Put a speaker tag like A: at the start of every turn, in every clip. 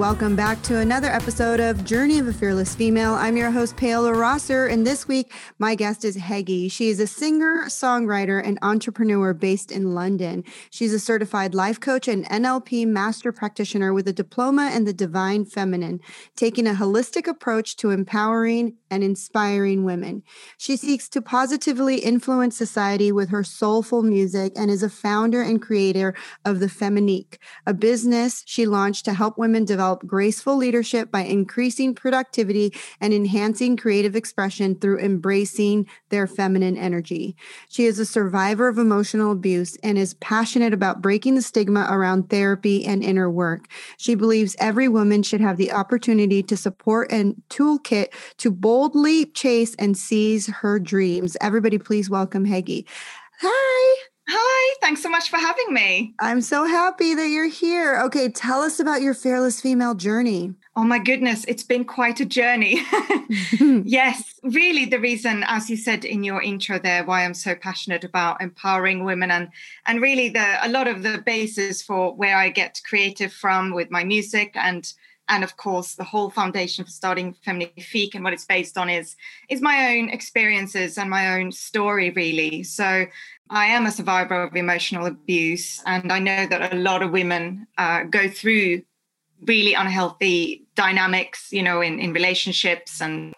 A: Welcome back to another episode of Journey of a Fearless Female. I'm your host, Paola Rosser, and this week my guest is Hege. She is a singer, songwriter, and entrepreneur based in London. She's a certified life coach and NLP master practitioner with a diploma in the divine feminine, taking a holistic approach to empowering and inspiring women. She seeks to positively influence society with her soulful music and is a founder and creator of The Femnifique, a business she launched to help women develop graceful leadership by increasing productivity and enhancing creative expression through embracing their feminine energy. She is a survivor of emotional abuse and is passionate about breaking the stigma around therapy and inner work. She believes every woman should have the opportunity to support and toolkit to boldly chase and seize her dreams. Everybody, please welcome Hege. Hi.
B: Hi, thanks so much for having me.
A: I'm so happy that you're here. Okay, tell us about your fearless female journey.
B: Oh my goodness, it's been quite a journey. yes, really the reason as you said in your intro there why I'm so passionate about empowering women and and really the a lot of the basis for where I get creative from with my music and and of course the whole foundation for starting Femnifique and what it's based on is is my own experiences and my own story really. So I am a survivor of emotional abuse, and I know that a lot of women uh, go through really unhealthy dynamics, you know, in, in relationships and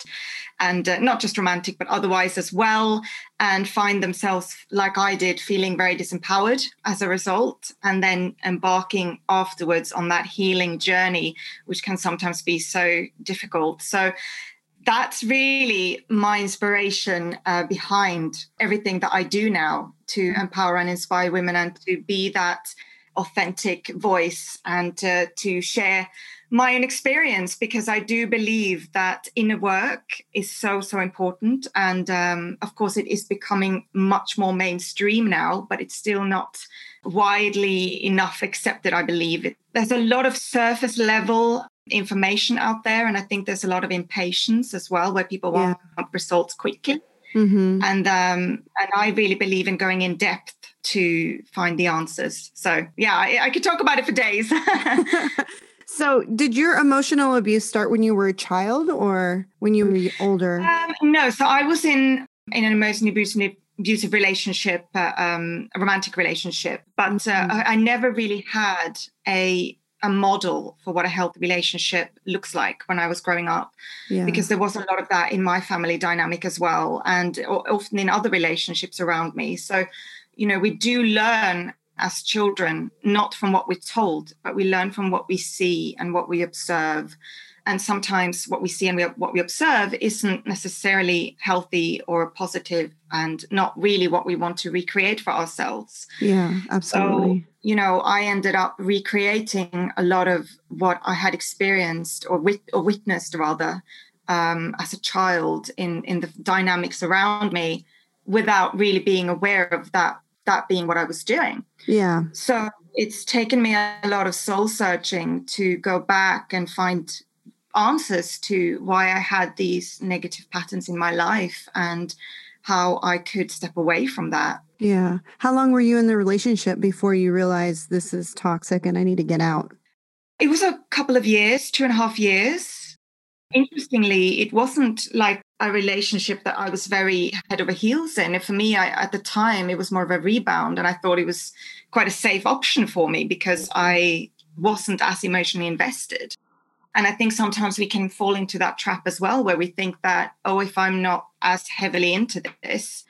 B: and uh, not just romantic, but otherwise as well, and find themselves like I did, feeling very disempowered as a result, and then embarking afterwards on that healing journey, which can sometimes be so difficult. So that's really my inspiration uh, behind everything that I do now to empower and inspire women and to be that authentic voice and to, to share my own experience because I do believe that inner work is so, so important. And um, of course, it is becoming much more mainstream now, but it's still not widely enough accepted, I believe. There's a lot of surface level information out there. And I think there's a lot of impatience as well, where people want results quickly. Mm-hmm. And um, and I really believe in going in depth to find the answers. So yeah, I, I could talk about it for days.
A: so, did your emotional abuse start when you were a child or when you were older?
B: Um, no, so I was in in an emotionally abusive abusive relationship, uh, um, a romantic relationship, but uh, mm-hmm. I, I never really had a a model for what a healthy relationship looks like when I was growing up, yeah. because there was a lot of that in my family dynamic as well, and often in other relationships around me. So, you know, we do learn as children, not from what we're told, but we learn from what we see and what we observe. And sometimes what we see and we, what we observe isn't necessarily healthy or positive and not really what we want to recreate for ourselves.
A: Yeah absolutely.
B: So, you know i ended up recreating a lot of what i had experienced or, wit- or witnessed rather um, as a child in in the dynamics around me without really being aware of that that being what i was doing
A: yeah
B: so it's taken me a lot of soul searching to go back and find answers to why I had these negative patterns in my life and how I could step away from that.
A: Yeah. How long were you in the relationship before you realized this is toxic and I need to get out?
B: It was a couple of years, two and a half years. Interestingly, it wasn't like a relationship that I was very head over heels in. For me, I, at the time, it was more of a rebound, and I thought it was quite a safe option for me because I wasn't as emotionally invested. And I think sometimes we can fall into that trap as well, where we think that, oh, if I'm not as heavily into this,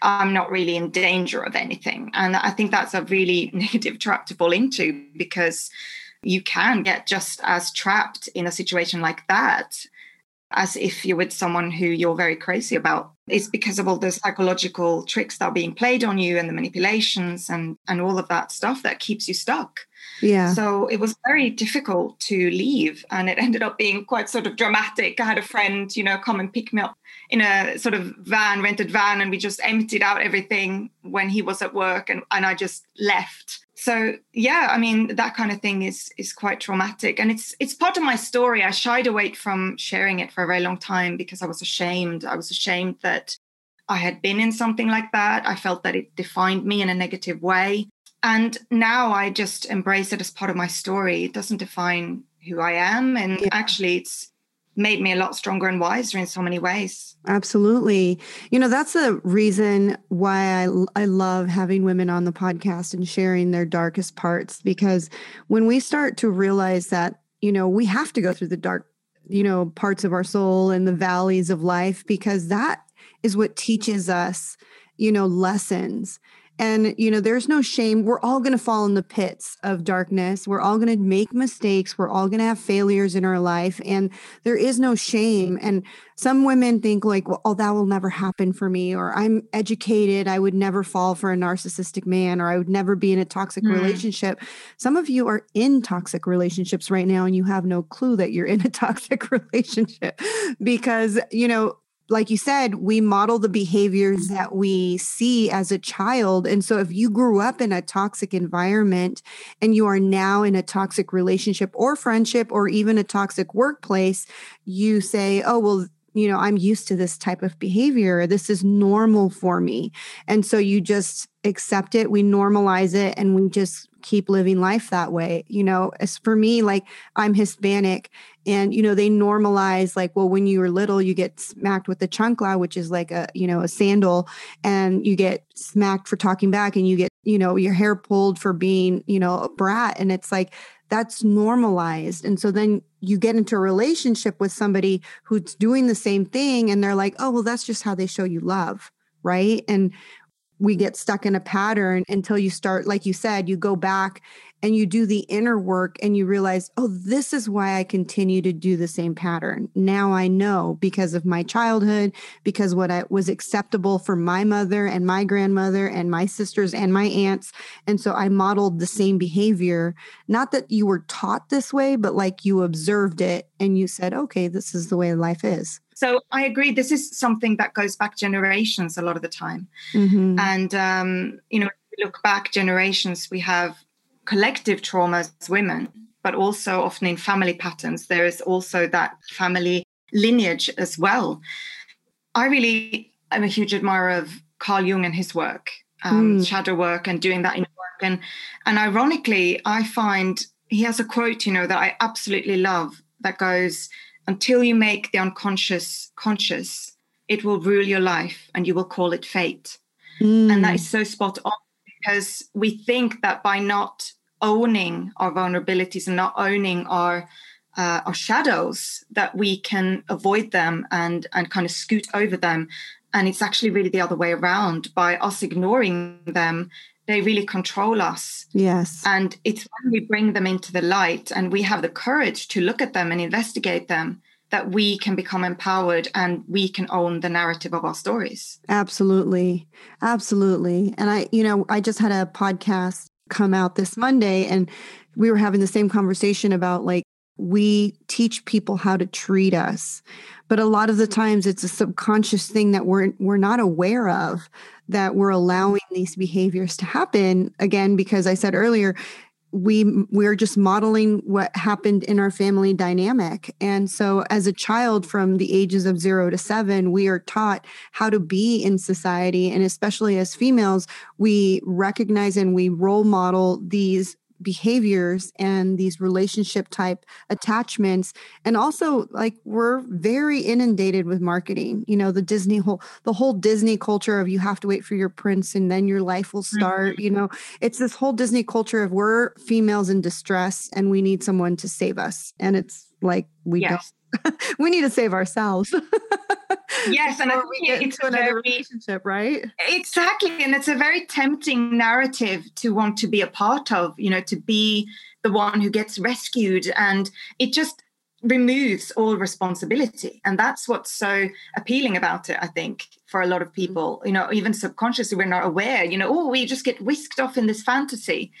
B: I'm not really in danger of anything. And I think that's a really negative trap to fall into because you can get just as trapped in a situation like that as if you're with someone who you're very crazy about. It's because of all the psychological tricks that are being played on you and the manipulations and, and all of that stuff that keeps you stuck.
A: Yeah.
B: So it was very difficult to leave. And it ended up being quite sort of dramatic. I had a friend, you know, come and pick me up in a sort of van, rented van, and we just emptied out everything when he was at work and, and I just left. So yeah, I mean that kind of thing is is quite traumatic. And it's it's part of my story. I shied away from sharing it for a very long time because I was ashamed. I was ashamed that I had been in something like that. I felt that it defined me in a negative way and now I just embrace it as part of my story. It doesn't define who I am. And yeah. actually, it's made me a lot stronger and wiser in so many ways.
A: Absolutely. You know, that's the reason why I, I love having women on the podcast and sharing their darkest parts because when we start to realize that, you know, we have to go through the dark, you know, parts of our soul and the valleys of life because that is what teaches us, you know, lessons. And, you know, there's no shame. We're all going to fall in the pits of darkness. We're all going to make mistakes. We're all going to have failures in our life. And there is no shame. And some women think, like, well, oh, that will never happen for me. Or I'm educated. I would never fall for a narcissistic man. Or I would never be in a toxic mm. relationship. Some of you are in toxic relationships right now and you have no clue that you're in a toxic relationship because, you know, like you said, we model the behaviors that we see as a child. And so if you grew up in a toxic environment and you are now in a toxic relationship or friendship or even a toxic workplace, you say, oh, well, you know, I'm used to this type of behavior. This is normal for me. And so you just accept it, we normalize it, and we just keep living life that way. You know, as for me, like I'm Hispanic and, you know, they normalize like, well, when you were little, you get smacked with the chancla, which is like a, you know, a sandal, and you get smacked for talking back and you get, you know, your hair pulled for being, you know, a brat. And it's like, that's normalized. And so then you get into a relationship with somebody who's doing the same thing and they're like, oh, well, that's just how they show you love. Right. And we get stuck in a pattern until you start, like you said, you go back and you do the inner work and you realize, oh, this is why I continue to do the same pattern. Now I know because of my childhood, because what I, was acceptable for my mother and my grandmother and my sisters and my aunts. And so I modeled the same behavior. Not that you were taught this way, but like you observed it and you said, okay, this is the way life is.
B: So I agree. This is something that goes back generations a lot of the time. Mm-hmm. And, um, you know, look back generations, we have collective traumas as women, but also often in family patterns, there is also that family lineage as well. I really am a huge admirer of Carl Jung and his work, um, mm. shadow work, and doing that in work. And, and ironically, I find he has a quote, you know, that I absolutely love that goes, until you make the unconscious conscious, it will rule your life and you will call it fate. Mm. And that is so spot on because we think that by not owning our vulnerabilities and not owning our uh, our shadows that we can avoid them and and kind of scoot over them and it's actually really the other way around by us ignoring them they really control us.
A: Yes.
B: And it's when we bring them into the light and we have the courage to look at them and investigate them that we can become empowered and we can own the narrative of our stories.
A: Absolutely. Absolutely. And I, you know, I just had a podcast come out this Monday and we were having the same conversation about like we teach people how to treat us. But a lot of the times it's a subconscious thing that we're we're not aware of that we're allowing these behaviors to happen. Again because i said earlier we we're just modeling what happened in our family dynamic. And so as a child from the ages of 0 to 7 we are taught how to be in society. And especially as females we recognize and we role model these behaviors and these relationship type attachments and also like we're very inundated with marketing you know the disney whole the whole disney culture of you have to wait for your prince and then your life will start mm-hmm. you know it's this whole disney culture of we're females in distress and we need someone to save us and it's like we yes. don't we need to save ourselves
B: yes and I
A: get into another very, relationship right?
B: Exactly and it's a very tempting narrative to want to be a part of you know to be the one who gets rescued and it just removes all responsibility and that's what's so appealing about it i think for a lot of mm-hmm. people you know even subconsciously we're not aware you know oh we just get whisked off in this fantasy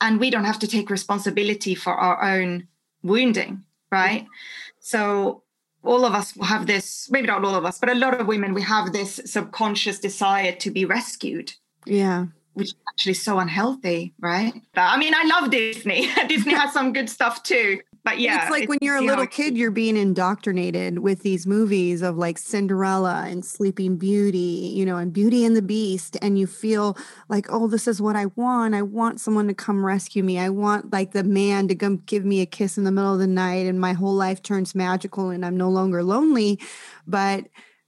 B: and we don't have to take responsibility for our own wounding right? Mm-hmm. So all of us have this maybe not all of us but a lot of women we have this subconscious desire to be rescued.
A: Yeah.
B: Which is actually so unhealthy right? I mean i love disney. Disney has some good stuff too but yeah,
A: it's like when you're a little kid, you're being indoctrinated with these movies of like Cinderella and Sleeping Beauty, you know, and Beauty and the Beast. And you feel like, oh, this is what I want. I want someone to come rescue me. I want like the man to come give me a kiss in the middle of the night and my whole life turns magical and I'm no longer lonely. But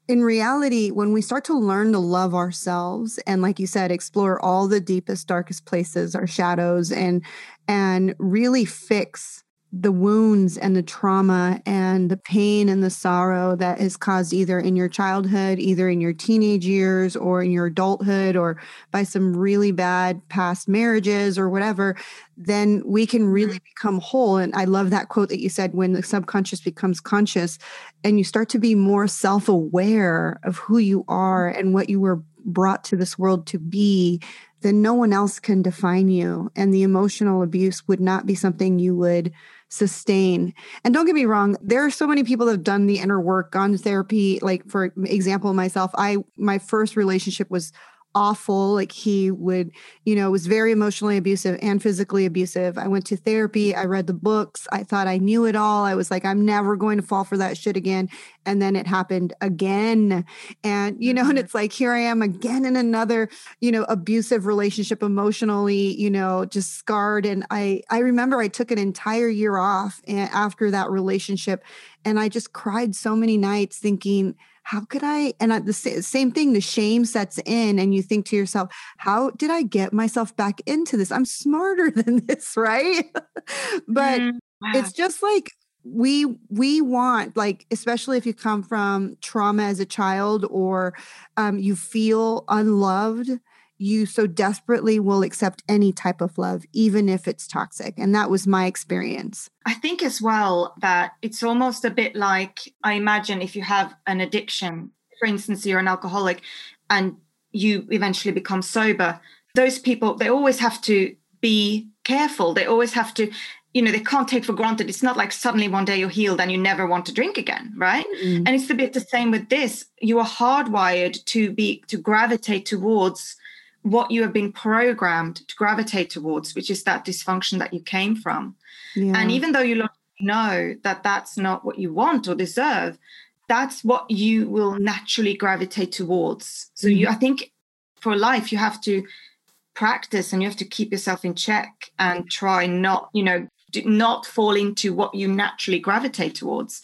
A: in reality, when we start to learn to love ourselves and like you said, explore all the deepest, darkest places, our shadows, and and really fix the wounds and the trauma and the pain and the sorrow that is caused either in your childhood, either in your teenage years or in your adulthood or by some really bad past marriages or whatever, then we can really mm-hmm. become whole. And I love that quote that you said when the subconscious becomes conscious and you start to be more self aware of who you are mm-hmm. and what you were brought to this world to be, then no one else can define you. And the emotional abuse would not be something you would sustain. And don't get me wrong, there are so many people that have done the inner work, gone to therapy. Like for example, myself, I my first relationship was awful. Like he would, you know, was very emotionally abusive and physically abusive. I went to therapy. I read the books. I thought I knew it all. I was like, I'm never going to fall for that shit again. And then it happened again. And, you know, and mm-hmm. it's like, here I am again in another, you know, abusive relationship, emotionally, you know, just scarred. And I, I remember I took an entire year off after that relationship. And I just cried so many nights thinking, how could I? And the same thing, the shame sets in, and you think to yourself, how did I get myself back into this? I'm smarter than this, right? but mm, wow. it's just like we we want like especially if you come from trauma as a child or um, you feel unloved you so desperately will accept any type of love, even if it's toxic. And that was my experience.
B: I think as well that it's almost a bit like I imagine if you have an addiction, for instance, you're an alcoholic and you eventually become sober, those people, they always have to be careful. They always have to you know they can't take for granted it's not like suddenly one day you're healed and you never want to drink again right mm-hmm. and it's a bit the same with this you are hardwired to be to gravitate towards what you have been programmed to gravitate towards, which is that dysfunction that you came from. Yeah. And even though you know that that's not what you want or deserve, that's what you will naturally gravitate towards. So mm-hmm. you, I think, for life, you have to practice and you have to keep yourself in check and try not, you know, not fall into what you naturally gravitate towards.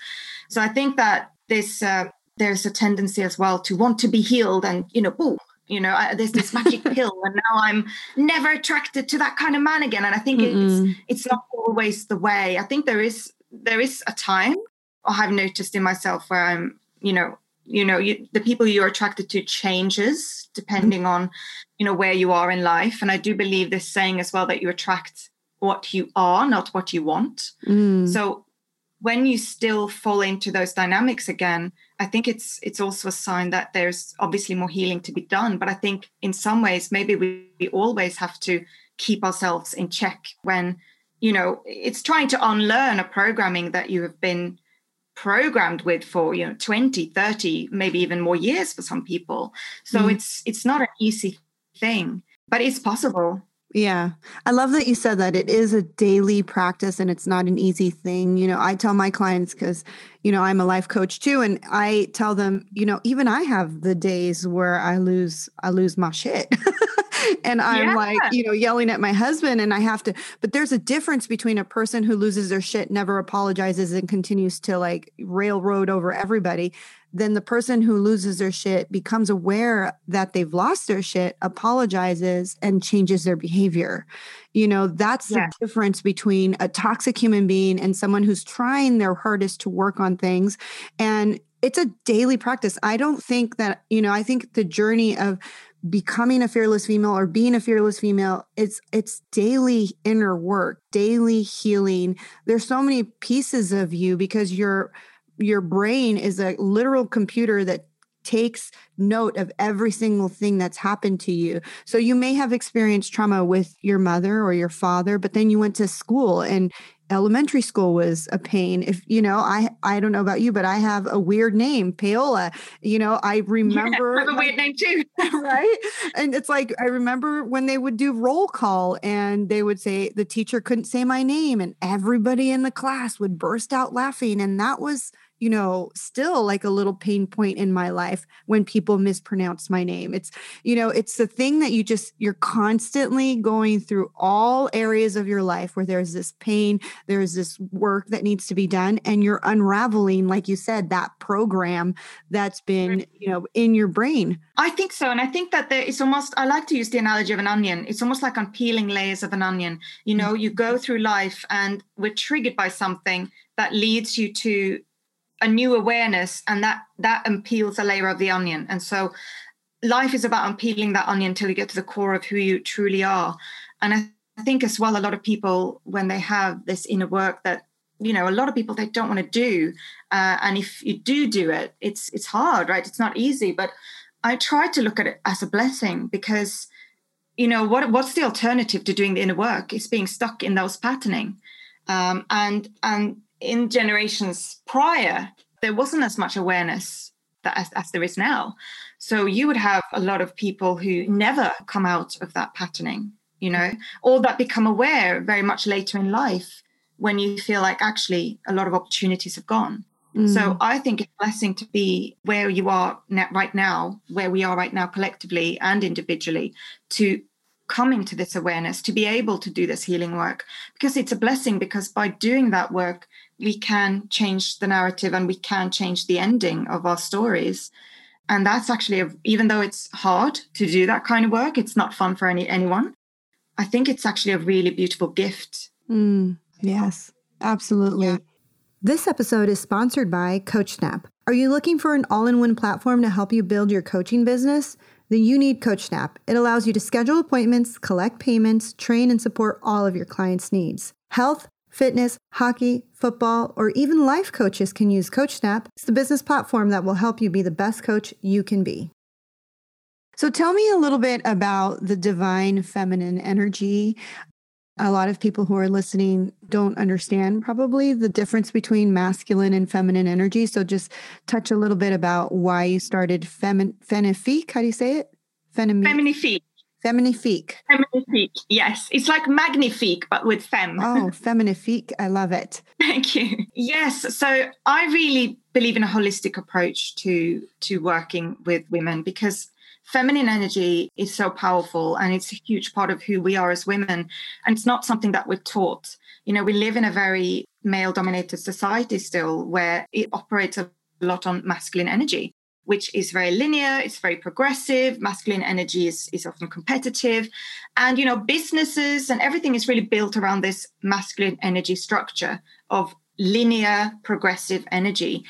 B: So I think that this. Uh, there's a tendency as well to want to be healed and you know boom you know I, there's this magic pill and now i'm never attracted to that kind of man again. And i think it's it's not always the way. I think there is there is a time i've noticed in myself where i'm you know you know you, the people you're attracted to changes depending on you know where you are in life. And i do believe this saying as well that you attract what you are not what you want. Mm. so when you still fall into those dynamics again i think it's it's also a sign that there's obviously more healing to be done. But i think in some ways maybe we, we always have to keep ourselves in check when you know it's trying to unlearn a programming that you have been programmed with for you know 20 30 maybe even more years for some people. So mm. it's it's not an easy thing but it's possible
A: yeah. I love that you said that it is a daily practice and it's not an easy thing. You know, I tell my clients because, you know, I'm a life coach too. And I tell them, you know, even I have the days where I lose, I lose my shit. and I'm yeah. like, you know, yelling at my husband and I have to, but there's a difference between a person who loses their shit, never apologizes and continues to like railroad over everybody then the person who loses their shit becomes aware that they've lost their shit, apologizes, and changes their behavior. You know, that's yeah. the difference between a toxic human being and someone who's trying their hardest to work on things. And it's a daily practice. I don't think that, you know, I think the journey of becoming a fearless female or being a fearless female it's it's daily inner work daily healing there's so many pieces of you because you're your brain is a literal computer that takes note of every single thing that's happened to you. So you may have experienced trauma with your mother or your father, but then you went to school and elementary school was a pain. If you know i i don't know about you but i have a weird name paola. You know i remember
B: yeah, I have a weird name too.
A: Right? And it's like i remember when they would do roll call and they would say the teacher couldn't say my name and everybody in the class would burst out laughing. And that was you know, still like a little pain point in my life when people mispronounce my name. It's, you know, it's the thing that you just, you're constantly going through all areas of your life where there's this pain, there's this work that needs to be done, and you're unraveling, like you said, that program that's been, you know, in your brain.
B: I think so. And I think that there, it's almost, I like to use the analogy of an onion. It's almost like unpeeling layers of an onion. You know, mm-hmm. you go through life and we're triggered by something that leads you to a new awareness and that that unpeels a layer of the onion. And so life is about unpeeling that onion until you get to the core of who you truly are. And i think as well a lot of people when they have this inner work that you know a lot of people they don't want to do uh, and if you do do it it's it's hard right? It's not easy. But i try to look at it as a blessing because you know what what's the alternative to doing the inner work? It's being stuck in those patterning. Um, and and in generations prior, there wasn't as much awareness that as, as there is now. So you would have a lot of people who never come out of that patterning, you know, or that become aware very much later in life when you feel like actually a lot of opportunities have gone. Mm. So I think it's a blessing to be where you are right now, where we are right now collectively and individually, to come into this awareness, to be able to do this healing work, because it's a blessing. Because by doing that work, we can change the narrative and we can change the ending of our stories. And that's actually a, even though it's hard to do that kind of work it's not fun for any anyone. I think it's actually a really beautiful gift.
A: Mm, yes absolutely. Yeah. this episode is sponsored by CoachSnap. Are you looking for an all-in-one platform to help you build your coaching business? Then you need CoachSnap. It allows you to schedule appointments collect payments train and support all of your clients needs. Health fitness, hockey, football, or even life coaches can use CoachSnap. It's the business platform that will help you be the best coach you can be. So tell me a little bit about the divine feminine energy. A lot of people who are listening don't understand probably the difference between masculine and feminine energy. So just touch a little bit about why you started Femin- Fenifique. How do you say it?
B: Femnifique.
A: Femnifique.
B: Femnifique, yes. It's like magnifique, but with fem.
A: Oh, femnifique. I love it.
B: Thank you. Yes. So I really believe in a holistic approach to to working with women because feminine energy is so powerful and it's a huge part of who we are as women. And it's not something that we're taught. You know, we live in a very male dominated society still where it operates a lot on masculine energy which is very linear it's very progressive masculine energy is, is often competitive. And you know businesses and everything is really built around this masculine energy structure of linear progressive energy.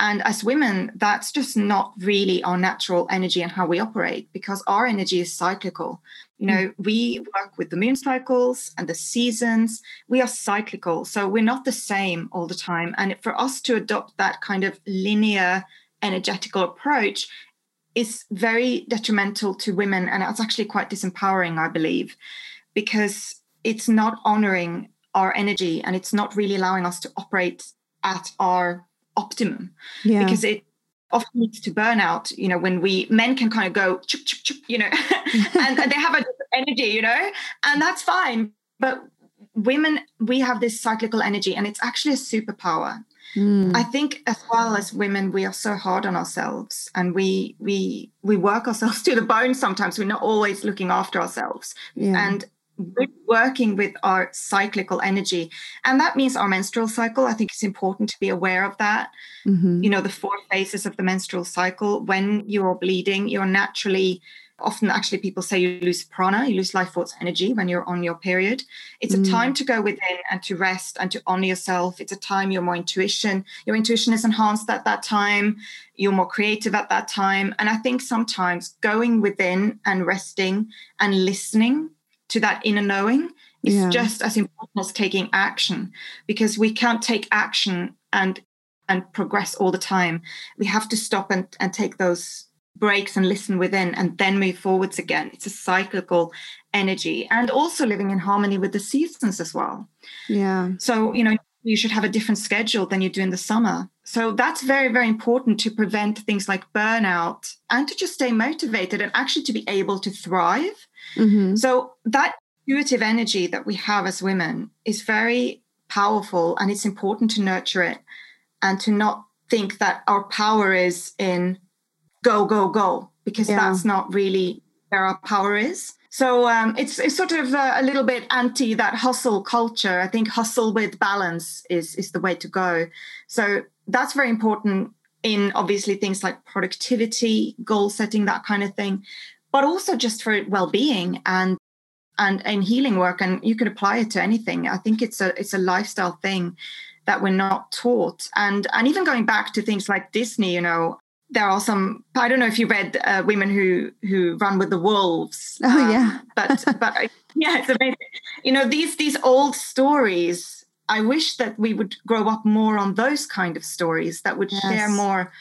B: And as women that's just not really our natural energy and how we operate because our energy is cyclical. You know mm. we work with the moon cycles and the seasons. We are cyclical so we're not the same all the time. And for us to adopt that kind of linear energetical approach is very detrimental to women and it's actually quite disempowering i believe because it's not honoring our energy and it's not really allowing us to operate at our optimum. Yeah. because it often leads to burnout you know when we men can kind of go chup, chup, chup, you know and, and they have a energy you know and that's fine. But women we have this cyclical energy and it's actually a superpower Mm. I think as well as women, we are so hard on ourselves and we we we work ourselves to the bone sometimes. We're not always looking after ourselves. Yeah. And we're working with our cyclical energy. And that means our menstrual cycle. I think it's important to be aware of that. Mm-hmm. You know, the four phases of the menstrual cycle. When you're bleeding, you're naturally Often, actually, people say you lose prana, you lose life force energy when you're on your period. It's mm. a time to go within and to rest and to honor yourself. It's a time you're more intuition. Your intuition is enhanced at that time. You're more creative at that time. And I think sometimes going within and resting and listening to that inner knowing is yeah. just as important as taking action because we can't take action and and progress all the time. We have to stop and, and take those breaks and listen within and then move forwards again. It's a cyclical energy and also living in harmony with the seasons as well.
A: Yeah.
B: So, you know, you should have a different schedule than you do in the summer. So that's very, very important to prevent things like burnout and to just stay motivated and actually to be able to thrive. Mm-hmm. So that intuitive energy that we have as women is very powerful and it's important to nurture it and to not think that our power is in go, go, go, because yeah. that's not really where our power is. So um, it's, it's sort of a, a, little bit anti that hustle culture. I think hustle with balance is, is the way to go. So that's very important in obviously things like productivity, goal setting, that kind of thing, but also just for well-being and and and healing work. And you can apply it to anything. I think it's a it's a lifestyle thing that we're not taught. And and even going back to things like Disney, you know, there are some i don't know if you read uh, women who who run with the wolves
A: oh um, yeah
B: but but yeah it's amazing you know these these old stories i wish that we would grow up more on those kind of stories that would yes. share more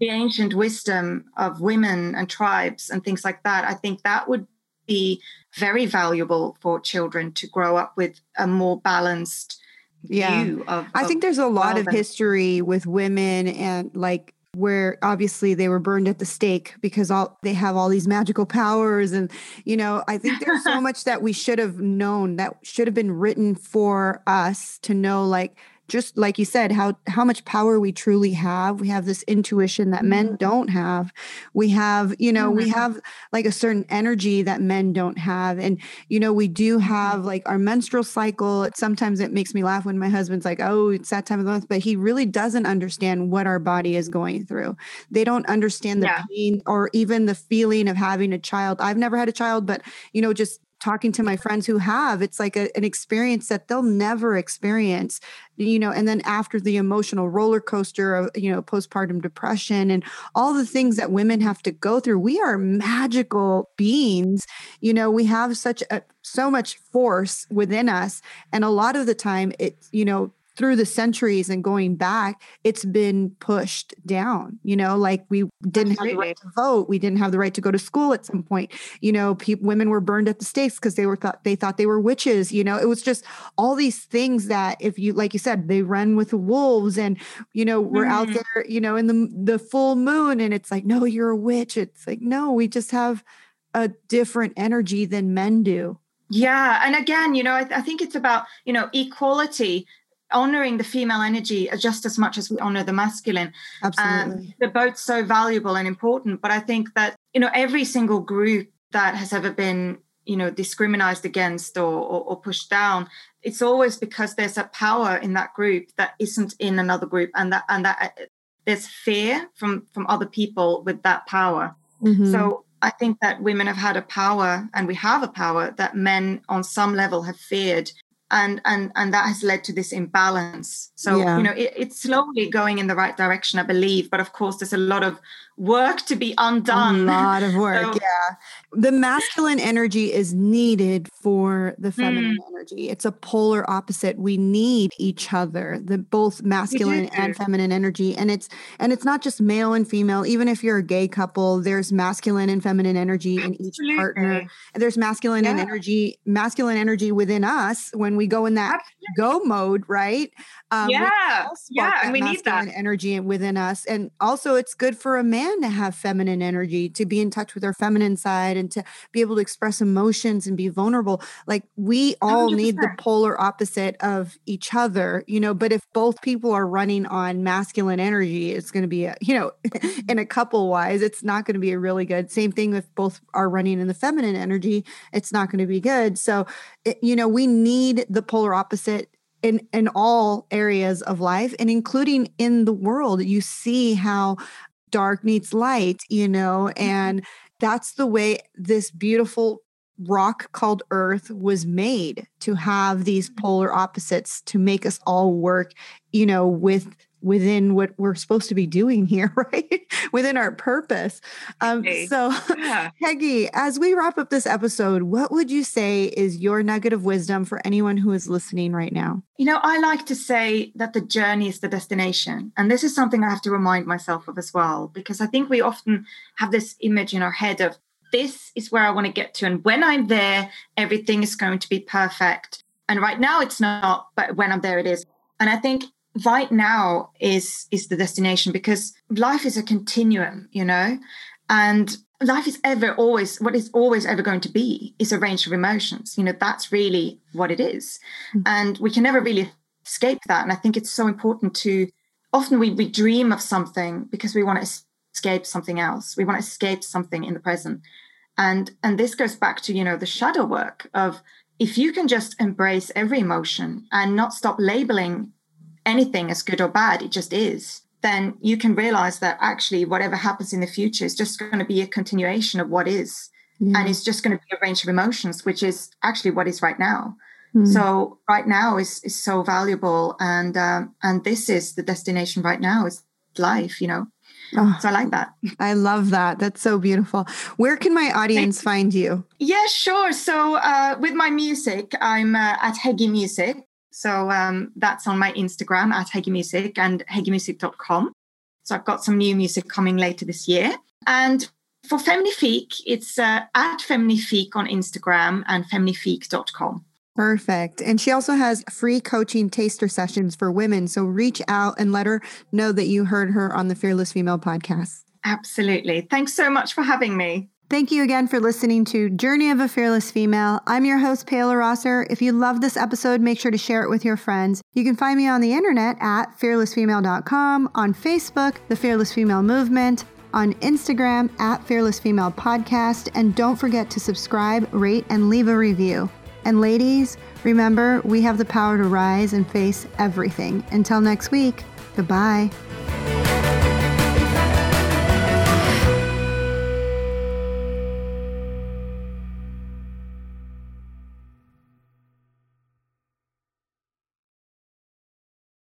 B: the ancient wisdom of women and tribes and things like that i think that would be very valuable for children to grow up with a more balanced yeah. view of,
A: I think there's a lot of history with women and like where obviously they were burned at the stake because all they have all these magical powers and you know i think there's so much that we should have known that should have been written for us to know like just like you said how how much power we truly have we have this intuition that men mm-hmm. don't have we have you know we mm-hmm. have like a certain energy that men don't have and you know we do mm-hmm. have like our menstrual cycle sometimes it makes me laugh when my husband's like oh it's that time of the month but he really doesn't understand what our body is going through they don't understand the yeah. pain or even the feeling of having a child i've never had a child but you know just talking to my friends who have it's like a, an experience that they'll never experience you know and then after the emotional roller coaster of you know postpartum depression and all the things that women have to go through we are magical beings you know we have such a so much force within us and a lot of the time it's you know through the centuries and going back, it's been pushed down. You know, like we didn't Absolutely. have the right to vote, we didn't have the right to go to school at some point. You know, pe- women were burned at the stakes because they were thought they thought they were witches. You know, it was just all these things that, if you like you said, they run with the wolves, and you know, we're mm. out mm-hmm. there, you know, in the the full moon, and it's like, no, you're a witch. It's like, no, we just have a different energy than men do.
B: Yeah. And again, you know, I, I, think it's about, you know, equality honoring the female energy just as much as we honor the masculine.
A: Absolutely.
B: Um, they're both so valuable and important. But I think that, you know, every single group that has ever been, you know, discriminated against or, or, or pushed down, it's always because there's a power in that group that isn't in another group and that and that uh, there's fear from from other people with that power. Mm-hmm. So I think that women have had a power and we have a power that men on some level have feared and and and that has led to this imbalance so yeah. you know it, it's slowly going in the right direction i believe but of course there's a lot of work to be undone.
A: a lot of work so, yeah. The masculine energy is needed for the feminine mm. energy. It's a polar opposite. We need each other the both masculine and feminine energy. And it's and it's not just male and female. Even if you're a gay couple there's masculine and feminine energy in each partner. And there's masculine yeah. and energy masculine energy within us when we go in that Absolutely. go mode right?
B: Um, yeah. yeah and we need that.
A: energy within us. And also it's good for a man to have feminine energy to be in touch with our feminine side and to be able to express emotions and be vulnerable like we all 100%. need the polar opposite of each other you know but if both people are running on masculine energy it's going to be a you know mm-hmm. in a couple wise it's not going to be a really good same thing if both are running in the feminine energy it's not going to be good so it, you know we need the polar opposite in in all areas of life and including in the world you see how dark needs light you know mm-hmm. and that's the way this beautiful rock called earth was made to have these mm-hmm. polar opposites to make us all work you know with within what we're supposed to be doing here, right? within our purpose. Um, so, yeah. Hege, as we wrap up this episode, what would you say is your nugget of wisdom for anyone who is listening right now?
B: You know, I like to say that the journey is the destination. And this is something I have to remind myself of as well, because I think we often have this image in our head of this is where I want to get to. And when I'm there, everything is going to be perfect. And right now it's not, but when I'm there, it is. And I think right now is is the destination because life is a continuum you know? And life is ever always what is always ever going to be is a range of emotions. You know that's really what it is. Mm-hmm. and we can never really escape that. And i think it's so important to often we, we dream of something because we want to escape something else. We want to escape something in the present. And and this goes back to you know the shadow work of if you can just embrace every emotion and not stop labeling anything as good or bad, it just is, then you can realize that actually whatever happens in the future is just going to be a continuation of what is. Mm. And it's just going to be a range of emotions, which is actually what is right now. Mm. So right now is is so valuable, and um, and this is the destination right now is life, you know. Oh, so I like that.
A: I love that. That's so beautiful. Where can my audience find you?
B: Yeah, sure. So uh, with my music, I'm uh, at Hege Music. So um, that's on my Instagram at Hege Music and hegemusic.com. So I've got some new music coming later this year. And for Femnifique, it's uh, at Femnifique on Instagram and femnifique.com.
A: Perfect. And she also has free coaching taster sessions for women. So reach out and let her know that you heard her on the Fearless Female podcast.
B: Absolutely. Thanks so much for having me.
A: Thank you again for listening to Journey of a Fearless Female. I'm your host, Paola Rosser. If you love this episode, make sure to share it with your friends. You can find me on the internet at fearlessfemale.com, on Facebook, The Fearless Female Movement, on Instagram at Fearless Female Podcast, and don't forget to subscribe, rate, and leave a review. And ladies, remember, we have the power to rise and face everything. Until next week, goodbye.